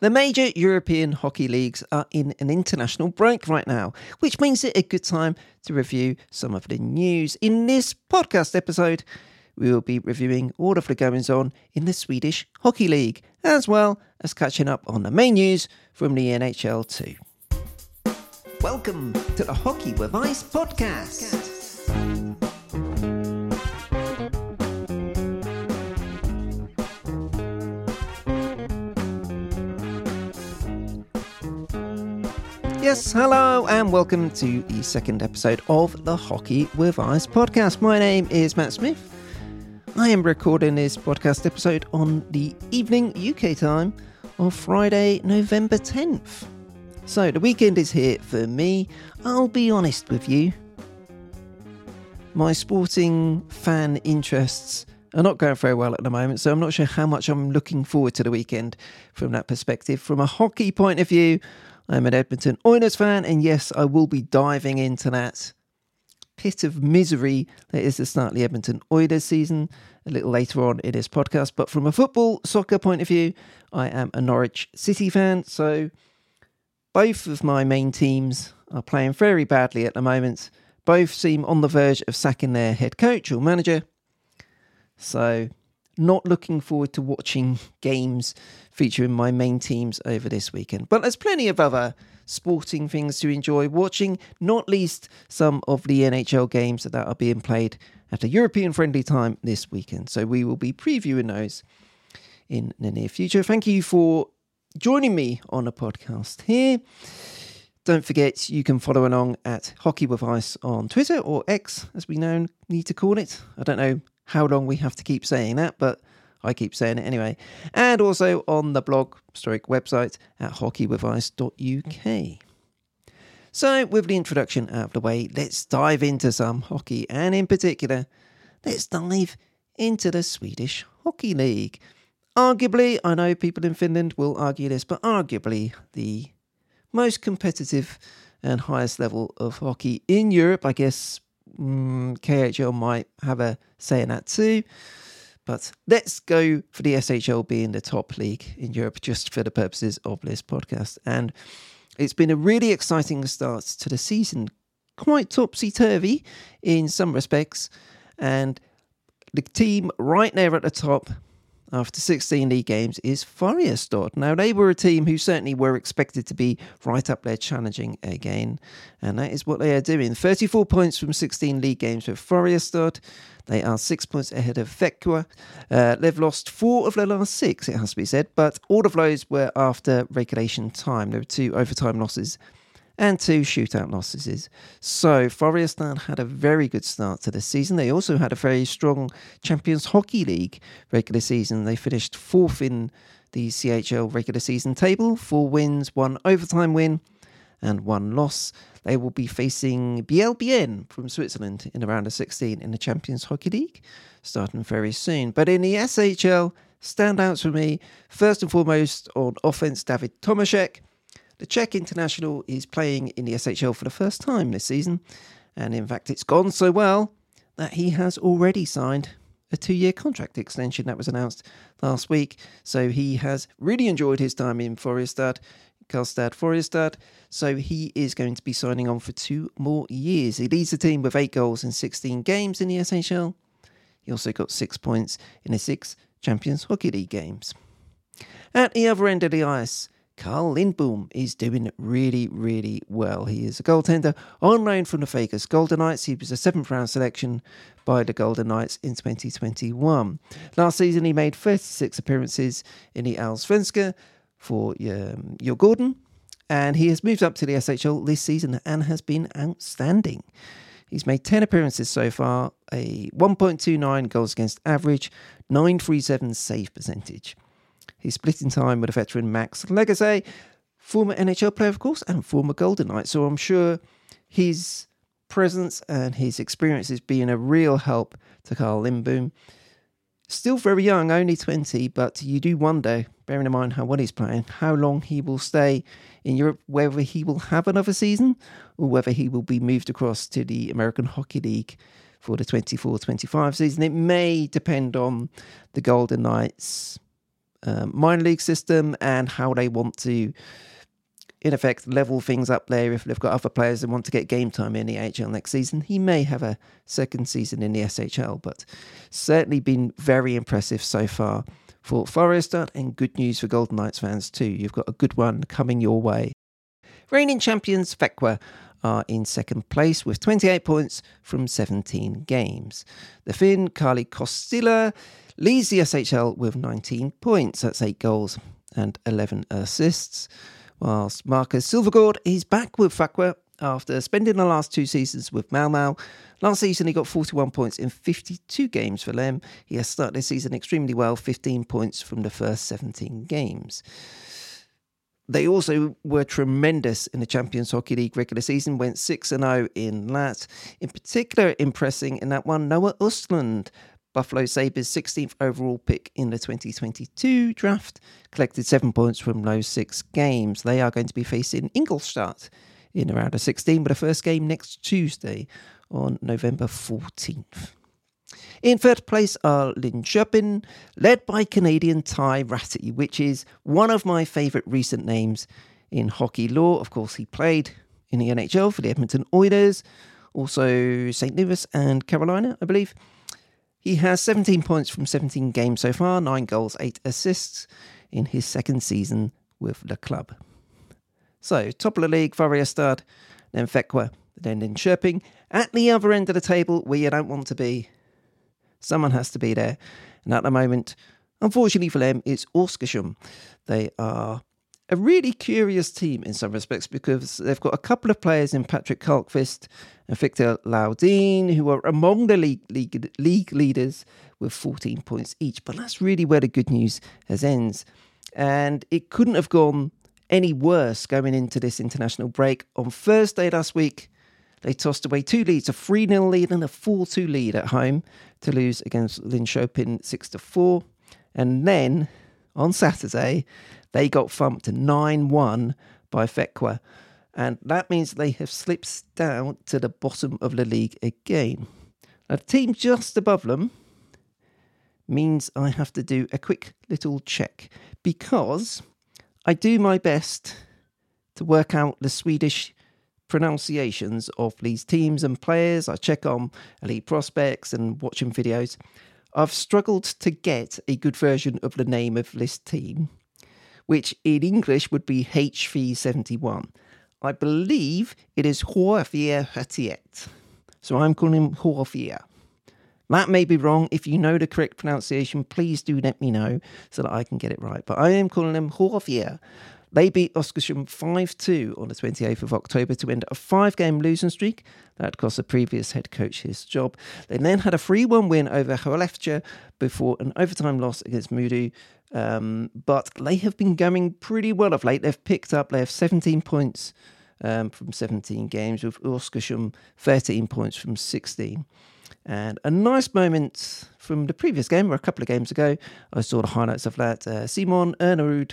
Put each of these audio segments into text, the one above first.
The major European hockey leagues are in an international break right now, which means it a good time to review some of the news. In this podcast episode, we will be reviewing all of the goings on in the Swedish Hockey League, as well as catching up on the main news from the NHL too. Welcome to the Hockey with Ice podcast. Yes, hello, and welcome to the second episode of the Hockey with Ice podcast. My name is Matt Smith. I am recording this podcast episode on the evening UK time of Friday, November 10th. So the weekend is here for me. I'll be honest with you. My sporting fan interests are not going very well at the moment, so I'm not sure how much I'm looking forward to the weekend from that perspective. From a hockey point of view, I'm an Edmonton Oilers fan, and yes, I will be diving into that pit of misery that is the the Edmonton Oilers season a little later on in this podcast. But from a football soccer point of view, I am a Norwich City fan, so both of my main teams are playing very badly at the moment. Both seem on the verge of sacking their head coach or manager. So, not looking forward to watching games featuring my main teams over this weekend. But there's plenty of other sporting things to enjoy watching, not least some of the NHL games that are being played at a European friendly time this weekend. So we will be previewing those in the near future. Thank you for joining me on a podcast here. Don't forget you can follow along at Hockey with Ice on Twitter or X, as we now need to call it. I don't know how long we have to keep saying that, but I keep saying it anyway. And also on the blog stroke website at hockeywithice.uk. So, with the introduction out of the way, let's dive into some hockey, and in particular, let's dive into the Swedish Hockey League. Arguably, I know people in Finland will argue this, but arguably the most competitive and highest level of hockey in Europe. I guess mm, KHL might have a say in that too. But let's go for the SHL being the top league in Europe just for the purposes of this podcast. And it's been a really exciting start to the season, quite topsy turvy in some respects. And the team right there at the top after 16 league games is Färjestad. Now, they were a team who certainly were expected to be right up there challenging again, and that is what they are doing. 34 points from 16 league games with Färjestad. They are six points ahead of Växjö. Uh, they've lost four of their last six, it has to be said, but all of those were after regulation time. There were two overtime losses and two shootout losses. So Färjestad had a very good start to the season. They also had a very strong Champions Hockey League regular season. They finished fourth in the CHL regular season table, four wins, one overtime win, and one loss. They will be facing BLBN from Switzerland in the round of 16 in the Champions Hockey League, starting very soon. But in the SHL, standouts for me, first and foremost on offense, David Tomášek. The Czech international is playing in the SHL for the first time this season, and in fact, it's gone so well that he has already signed a two year contract extension that was announced last week. So he has really enjoyed his time in Färjestad, Karlstad Färjestad. So he is going to be signing on for two more years. He leads the team with eight goals in 16 games in the SHL. He also got six points in the six Champions Hockey League games. At the other end of the ice, Carl Lindbom is doing really, really well. He is a goaltender on loan from the Vegas Golden Knights. He was a seventh round selection by the Golden Knights in 2021. Last season, he made 36 appearances in the Allsvenskan for um, Djurgården, and he has moved up to the SHL this season and has been outstanding. He's made 10 appearances so far, a 1.29 goals against average, 937 save percentage. He's split in time with a veteran Max Lagacé, former NHL player, of course, and former Golden Knight. So I'm sure his presence and his experience experiences being a real help to Carl Lindbom. Still very young, only 20, but you do wonder, bearing in mind how well he's playing, how long he will stay in Europe, whether he will have another season or whether he will be moved across to the American Hockey League for the 24 25 season. It may depend on the Golden Knights um, minor league system and how they want to, in effect, level things up there. If they've got other players that want to get game time in the AHL next season, he may have a second season in the SHL, but certainly been very impressive so far for Färjestad and good news for Golden Knights fans too. You've got a good one coming your way. Reigning champions Växjö are in second place with 28 points from 17 games. The Finn, Kaarli Kostila, leads the SHL with 19 points. That's 8 goals and 11 assists. Whilst Marcus Sylvegård is back with Växjö after spending the last two seasons with Malmö. Last season, he got 41 points in 52 games for them. He has started this season extremely well, 15 points from the first 17 games. They also were tremendous in the Champions Hockey League regular season, went 6 0 in that. In particular, impressing in that one, Noah Östlund, Buffalo Sabres' 16th overall pick in the 2022 draft, collected seven points from those six games. They are going to be facing Ingolstadt in the round of 16, but the first game next Tuesday on November 14th. In third place are Linköping, led by Canadian Ty Rattie, which is one of my favourite recent names in hockey law. Of course, he played in the NHL for the Edmonton Oilers, also St. Louis and Carolina, I believe. He has 17 points from 17 games so far, 9 goals, 8 assists in his second season with the club. So, top of the league, Färjestad, then Växjö, then Linköping. At the other end of the table, where you don't want to be, someone has to be there. And at the moment, unfortunately for them, it's Oskarshamn. They are a really curious team in some respects because they've got a couple of players in Patrick Karlkvist and Victor Lodin who are among the league, league, league leaders with 14 points each. But that's really where the good news has ends. And it couldn't have gone any worse going into this international break. On Thursday last week, they tossed away two leads, a 3 0 lead and a 4 2 lead at home to lose against Linköping 6 4. And then on Saturday, they got thumped 9 1 by Växjö. And that means they have slipped down to the bottom of the league again. A team just above them means I have to do a quick little check because I do my best to work out the Swedish pronunciations of these teams and players. I check on elite prospects and watching videos. I've struggled to get a good version of the name of this team, which in English would be HV71. I believe it is Hårfjär Hetiet. So I'm calling him Hårfjär. That may be wrong. If you know the correct pronunciation, please do let me know so that I can get it right. But I am calling them Hårfjär. They beat Oskarshamn 5 2 on the 28th of October to end a five game losing streak. That cost the previous head coach his job. They then had a 3 1 win over Skellefteå before an overtime loss against Modo. Um, but they have been going pretty well of late. They've picked up, they have 17 points um, from 17 games, with Oskarshamn 13 points from 16. And a nice moment from the previous game, or a couple of games ago, I saw the highlights of that. Uh, Simon Ernerud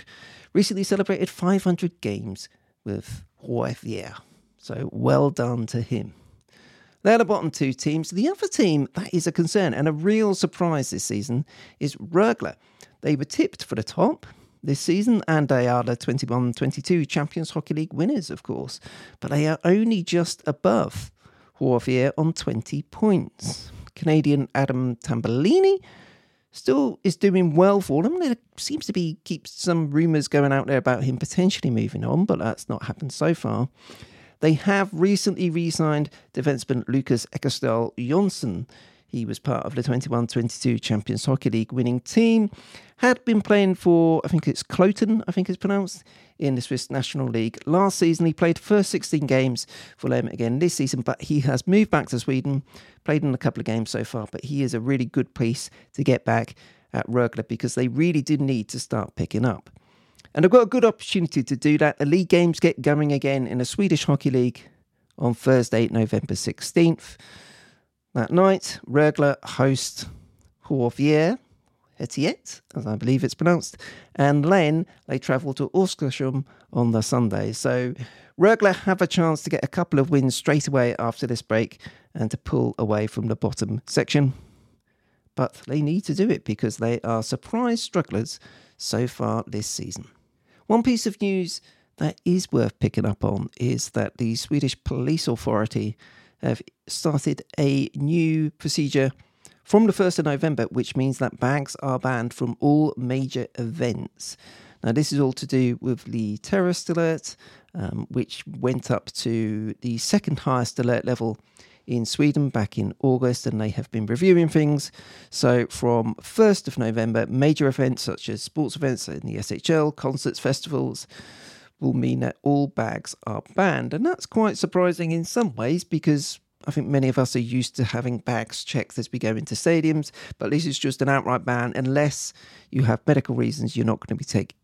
recently celebrated 500 games with HFR. So well done to him. They're the bottom two teams. The other team that is a concern and a real surprise this season is Rögle. They were tipped for the top this season and they are the 21 22 Champions Hockey League winners, of course, but they are only just above Warfare on 20 points. Canadian Adam Tambellini still is doing well for them. There seems to be keep some rumours going out there about him potentially moving on, but that's not happened so far. They have recently re-signed defenseman Lucas Ekeståhl Jonsson he was part of the 21 22 Champions Hockey League winning team. Had been playing for, I think it's Kloten, I think it's pronounced, in the Swiss National League. Last season, he played first 16 games for them again this season, but he has moved back to Sweden, played in a couple of games so far, but he is a really good piece to get back at Rögle because they really did need to start picking up. And I've got a good opportunity to do that. The league games get going again in the Swedish Hockey League on Thursday, November 16th. That night, Rögle host Hårfjär, Hetiet, as I believe it's pronounced, and then they travel to Oskarshamn on the Sunday. So Rögle have a chance to get a couple of wins straight away after this break and to pull away from the bottom section. But they need to do it because they are surprise strugglers so far this season. One piece of news that is worth picking up on is that the Swedish Police Authority have started a new procedure from the 1st of November, which means that bags are banned from all major events. Now, this is all to do with the terrorist alert, um, which went up to the second highest alert level in Sweden back in August, and they have been reviewing things. So, from 1st of November, major events such as sports events in the SHL, concerts, festivals, will mean that all bags are banned. And that's quite surprising in some ways because I think many of us are used to having bags checked as we go into stadiums, but this is just an outright ban. Unless you have medical reasons, you're not going to be take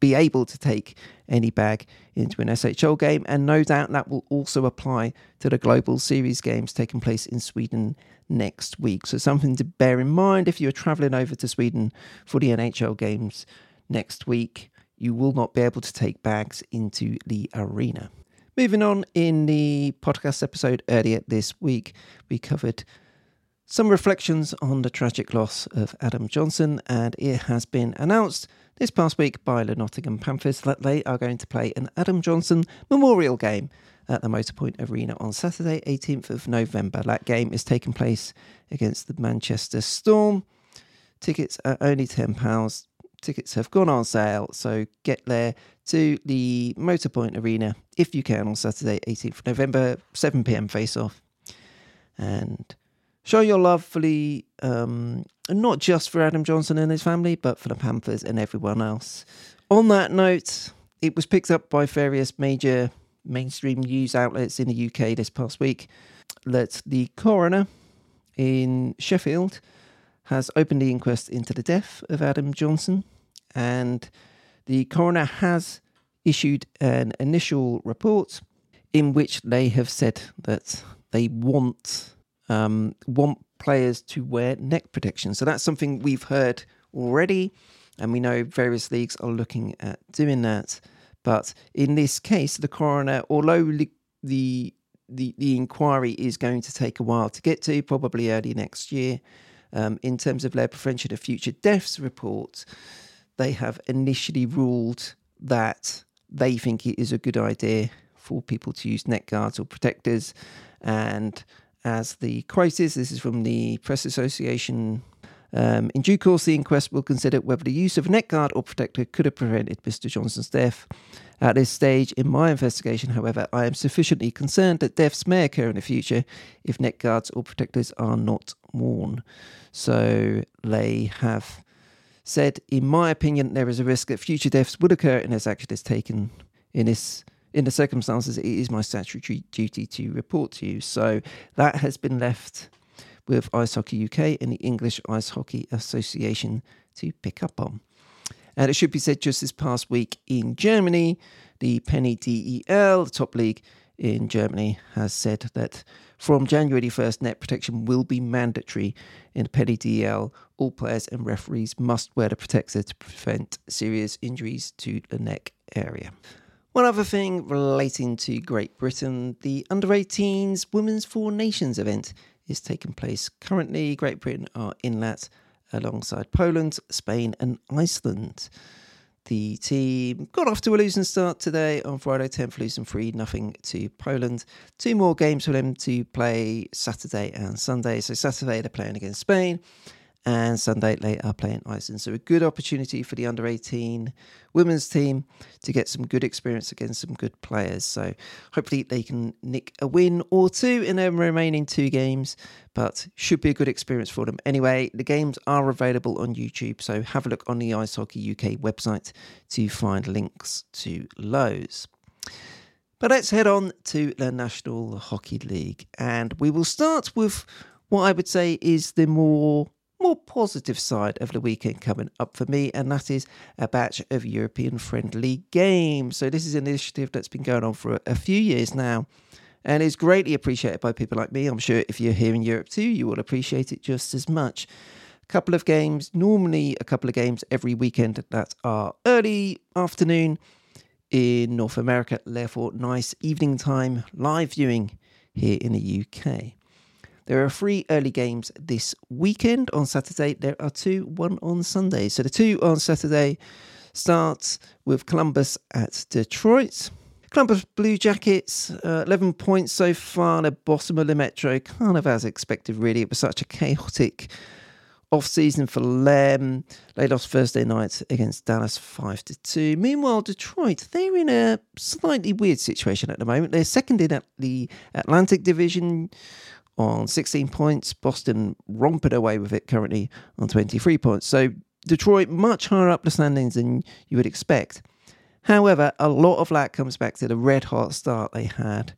be able to take any bag into an SHL game, and no doubt that will also apply to the Global Series games taking place in Sweden next week. So something to bear in mind if you're travelling over to Sweden for the NHL games next week. You will not be able to take bags into the arena. Moving on, in the podcast episode earlier this week, we covered some reflections on the tragic loss of Adam Johnson, and it has been announced this past week by the Nottingham Panthers that they are going to play an Adam Johnson memorial game at the Motorpoint Arena on Saturday, 18th of November. That game is taking place against the Manchester Storm. Tickets are only £10. Tickets have gone on sale, so get there to the Motorpoint Arena if you can on Saturday, 18th November, 7 pm face off. And show your love for the, um, not just for Adam Johnson and his family, but for the Panthers and everyone else. On that note, it was picked up by various major mainstream news outlets in the UK this past week that the coroner in Sheffield has opened the inquest into the death of Adam Johnson and the coroner has issued an initial report in which they have said that they want um, want players to wear neck protection. So that's something we've heard already, and we know various leagues are looking at doing that. But in this case, the coroner, although the the the, the inquiry is going to take a while to get to, probably early next year, um, in terms of their prevention of future deaths report, they have initially ruled that they think it is a good idea for people to use neck guards or protectors. And as the crisis, this is from the Press Association. Um, in due course, the inquest will consider whether the use of a neck guard or protector could have prevented Mr. Johnson's death. At this stage in my investigation, however, I am sufficiently concerned that deaths may occur in the future if neck guards or protectors are not worn. So they have said, in my opinion, there is a risk that future deaths would occur unless action is taken in this in the circumstances. It is my statutory duty to report to you. So that has been left with Ice Hockey UK and the English Ice Hockey Association to pick up on. And it should be said just this past week in Germany, the Penny DEL, the top league in Germany, has said that from January 1st, net protection will be mandatory in Penny DEL. All players and referees must wear the protector to prevent serious injuries to the neck area. One other thing relating to Great Britain the Under 18s Women's Four Nations event is taking place currently. Great Britain are in that alongside Poland, Spain, and Iceland. The team got off to a losing start today on Friday, 10th, losing 3 nothing to Poland. Two more games for them to play Saturday and Sunday. So, Saturday they're playing against Spain, and Sunday are playing Iceland. So a good opportunity for the under 18 women's team to get some good experience against some good players. So hopefully they can nick a win or two in their remaining two games, but should be a good experience for them. Anyway, the games are available on YouTube, so have a look on the Ice Hockey UK website to find links to those. But let's head on to the National Hockey League, and we will start with what I would say is the more more positive side of the weekend coming up for me, and that is a batch of European friendly games. So, this is an initiative that's been going on for a, few years now and is greatly appreciated by people like me. I'm sure if you're here in Europe too, you will appreciate it just as much. A couple of games, normally a couple of games every weekend that are early afternoon in North America, therefore, nice evening time live viewing here in the UK. There are three early games this weekend. On Saturday, there are two, one on Sunday. So the two on Saturday starts with Columbus at Detroit. Columbus Blue Jackets, uh, 11 points so far, the bottom of the Metro, kind of as expected, really. It was such a chaotic off season for them. They lost Thursday night against Dallas 5 to 2. Meanwhile, Detroit, they're in a slightly weird situation at the moment. They're second in the Atlantic Division on 16 points. Boston romping away with it currently on 23 points. So Detroit much higher up the standings than you would expect. However, a lot of that comes back to the red hot start they had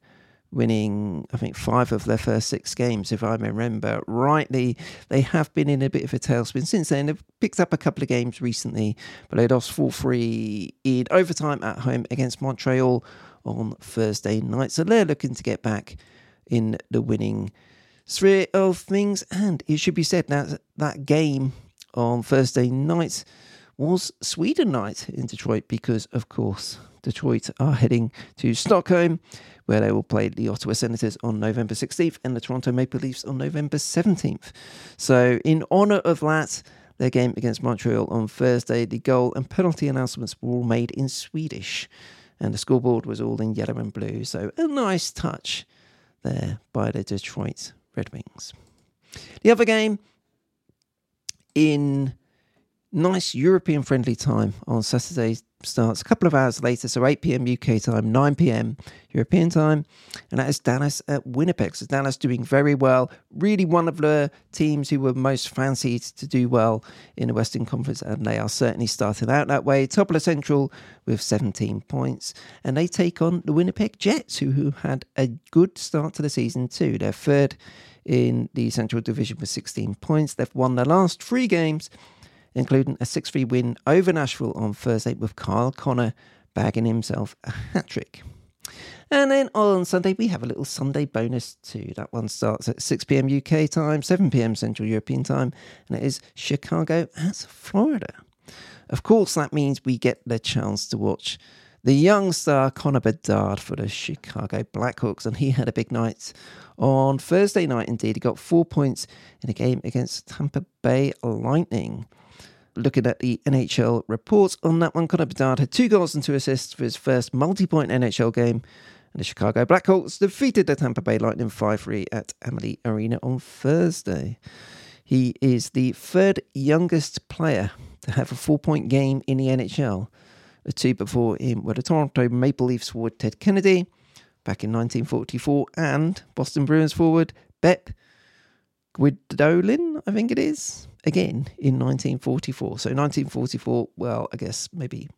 winning, I think, five of their first six games, if I remember rightly. They have been in a bit of a tailspin since then. They've picked up a couple of games recently, but they lost 4 3 in overtime at home against Montreal on Thursday night. So they're looking to get back in the winning sphere of things. And it should be said that that game on Thursday night was Sweden night in Detroit because, of course, Detroit are heading to Stockholm where they will play the Ottawa Senators on November 16th and the Toronto Maple Leafs on November 17th. So, in honour of that, their game against Montreal on Thursday, the goal and penalty announcements were all made in Swedish, and the scoreboard was all in yellow and blue. So, a nice touch there by the Detroit Red Wings. The other game in nice European friendly time on Saturday starts a couple of hours later, so 8 pm UK time, 9 pm European time, and that is Dallas at Winnipeg. So Dallas doing very well, really one of the teams who were most fancied to do well in the Western Conference, and they are certainly starting out that way. Top of the Central with 17 points, and they take on the Winnipeg Jets, who, who had a good start to the season too. They're third in the Central Division with 16 points. They've won their last three games including a 6 3 win over Nashville on Thursday with Kyle Connor bagging himself a hat trick. And then on Sunday, we have a little Sunday bonus too. That one starts at 6 pm UK time, 7 pm Central European time, and it is Chicago at Florida. Of course, that means we get the chance to watch the young star Connor Bedard for the Chicago Blackhawks, and he had a big night on Thursday night. Indeed, he got four points in a game against Tampa Bay Lightning looking at the NHL reports on that one, Connor Bedard had two goals and two assists for his first multi point NHL game. And the Chicago Blackhawks defeated the Tampa Bay Lightning 5 3 at Amalie Arena on Thursday. He is the third youngest player to have a four point game in the NHL. The two before him were the Toronto Maple Leafs forward Ted Kennedy back in 1944 and Boston Bruins forward Bep Guidolin, I think it is, again in 1944. So 1944, well, I guess maybe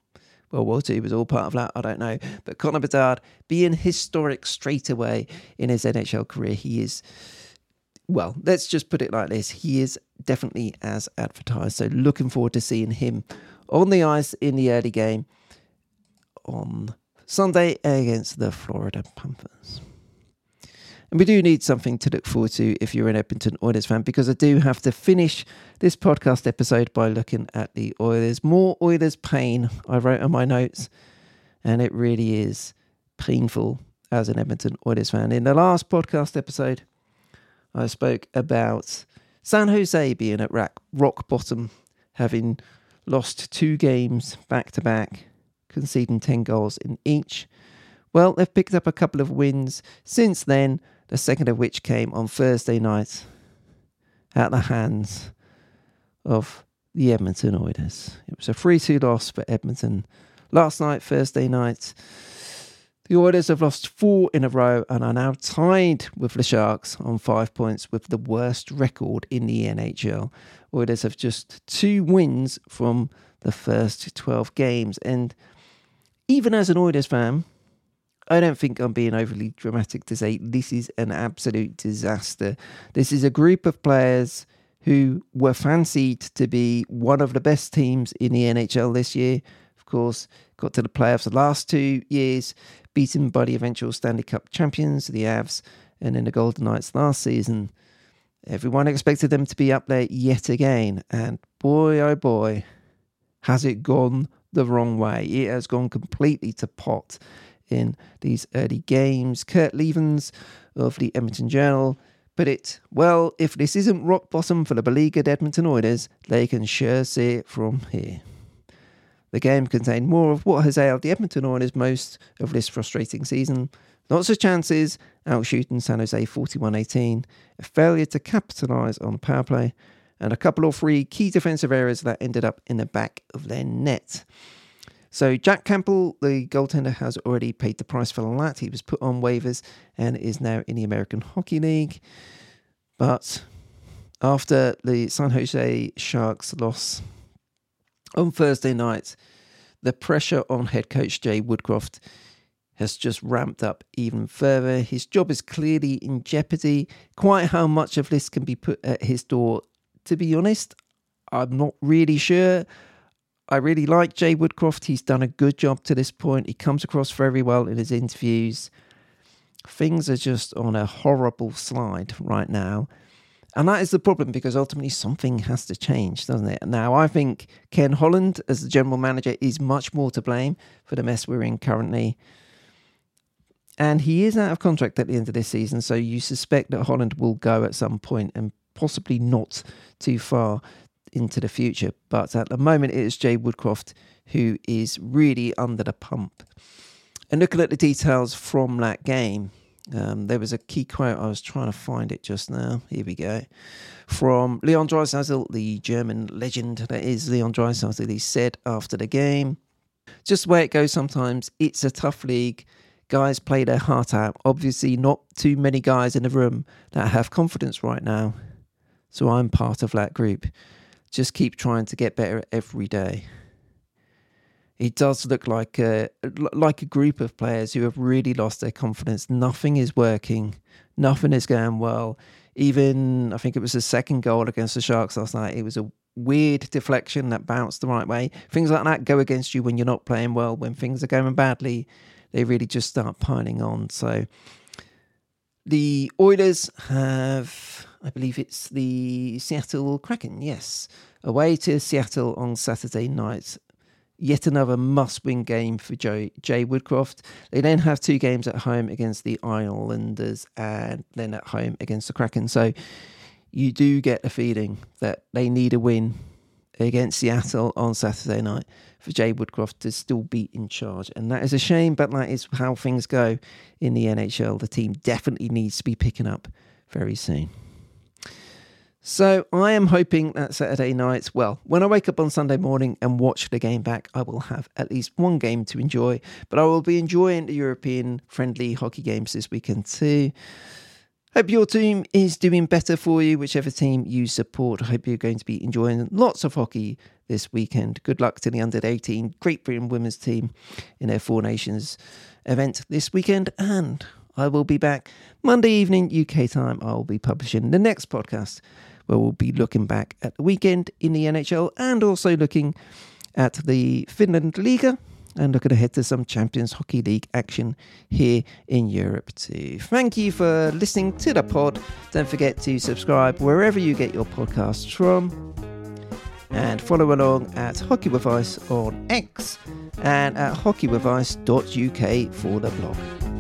World War II was all part of that. I don't know. But Connor Bedard being historic straight away in his NHL career, he is, well, let's just put it like this. He is definitely as advertised. So looking forward to seeing him on the ice in the early game on Sunday against the Florida Panthers. And we do need something to look forward to if you're an Edmonton Oilers fan, because I do have to finish this podcast episode by looking at the Oilers. More Oilers pain, I wrote on my notes, and it really is painful as an Edmonton Oilers fan. In the last podcast episode, I spoke about San Jose being at rock, bottom, having lost two games back to back, conceding 10 goals in each. Well, they've picked up a couple of wins since then the second of which came on Thursday night at the hands of the Edmonton Oilers. It was a 3 2 loss for Edmonton last night, Thursday night. The Oilers have lost four in a row and are now tied with the Sharks on five points with the worst record in the NHL. Oilers have just two wins from the first 12 games. And even as an Oilers fan, I don't think I'm being overly dramatic to say this is an absolute disaster. This is a group of players who were fancied to be one of the best teams in the NHL this year. Of course, got to the playoffs the last two years, beaten by the eventual Stanley Cup champions, the Avs, and then the Golden Knights last season. Everyone expected them to be up there yet again, and boy oh boy, has it gone the wrong way. It has gone completely to pot in these early games. Kurt Leavins of the Edmonton Journal put it, well, if this isn't rock bottom for the beleaguered Edmonton Oilers, they can sure see it from here. The game contained more of what has ailed the Edmonton Oilers most of this frustrating season. Lots of chances, outshooting San Jose 41 18, a failure to capitalise on the power play, and a couple or three key defensive errors that ended up in the back of their net. So Jack Campbell, the goaltender, has already paid the price for that. He was put on waivers and is now in the American Hockey League. But after the San Jose Sharks loss on Thursday night, the pressure on head coach Jay Woodcroft has just ramped up even further. His job is clearly in jeopardy. Quite how much of this can be put at his door, to be honest, I'm not really sure. I really like Jay Woodcroft. He's done a good job to this point. He comes across very well in his interviews. Things are just on a horrible slide right now. And that is the problem because ultimately something has to change, doesn't it? Now, I think Ken Holland, as the general manager, is much more to blame for the mess we're in currently. And he is out of contract at the end of this season, so you suspect that Holland will go at some point and possibly not too far into the future. But at the moment, it is Jay Woodcroft who is really under the pump. And looking at the details from that game, um, there was a key quote. I was trying to find it just now. Here we go. From Leon Draisaitl, the German legend that is Leon Draisaitl. He said after the game, just the way it goes sometimes, it's a tough league. Guys play their heart out. Obviously, not too many guys in the room that have confidence right now. So I'm part of that group just keep trying to get better every day. It does look like a like a group of players who have really lost their confidence. Nothing is working. Nothing is going well. Even I think it was the second goal against the Sharks last night. It was a weird deflection that bounced the right way. Things like that go against you when you're not playing well. When things are going badly, they really just start piling on. So the Oilers have I believe it's the Seattle Kraken, yes. Away to Seattle on Saturday night. Yet another must win game for Joe, Jay Woodcroft. They then have two games at home against the Islanders and then at home against the Kraken. So you do get a feeling that they need a win against Seattle on Saturday night for Jay Woodcroft to still be in charge. And that is a shame, but that is how things go in the NHL. The team definitely needs to be picking up very soon. So I am hoping that Saturday night, well, when I wake up on Sunday morning and watch the game back, I will have at least one game to enjoy. But I will be enjoying the European friendly hockey games this weekend too. Hope your team is doing better for you, whichever team you support. I hope you're going to be enjoying lots of hockey this weekend. Good luck to the under 18 Great Britain women's team in their Four Nations event this weekend. And I will be back Monday evening UK time. I will be publishing the next podcast where we'll be looking back at the weekend in the NHL and also looking at the Finland Liiga and looking ahead to some Champions Hockey League action here in Europe too. Thank you for listening to the pod. Don't forget to subscribe wherever you get your podcasts from. And follow along at Hockey with Ice on X and at hockeywithice.uk for the blog.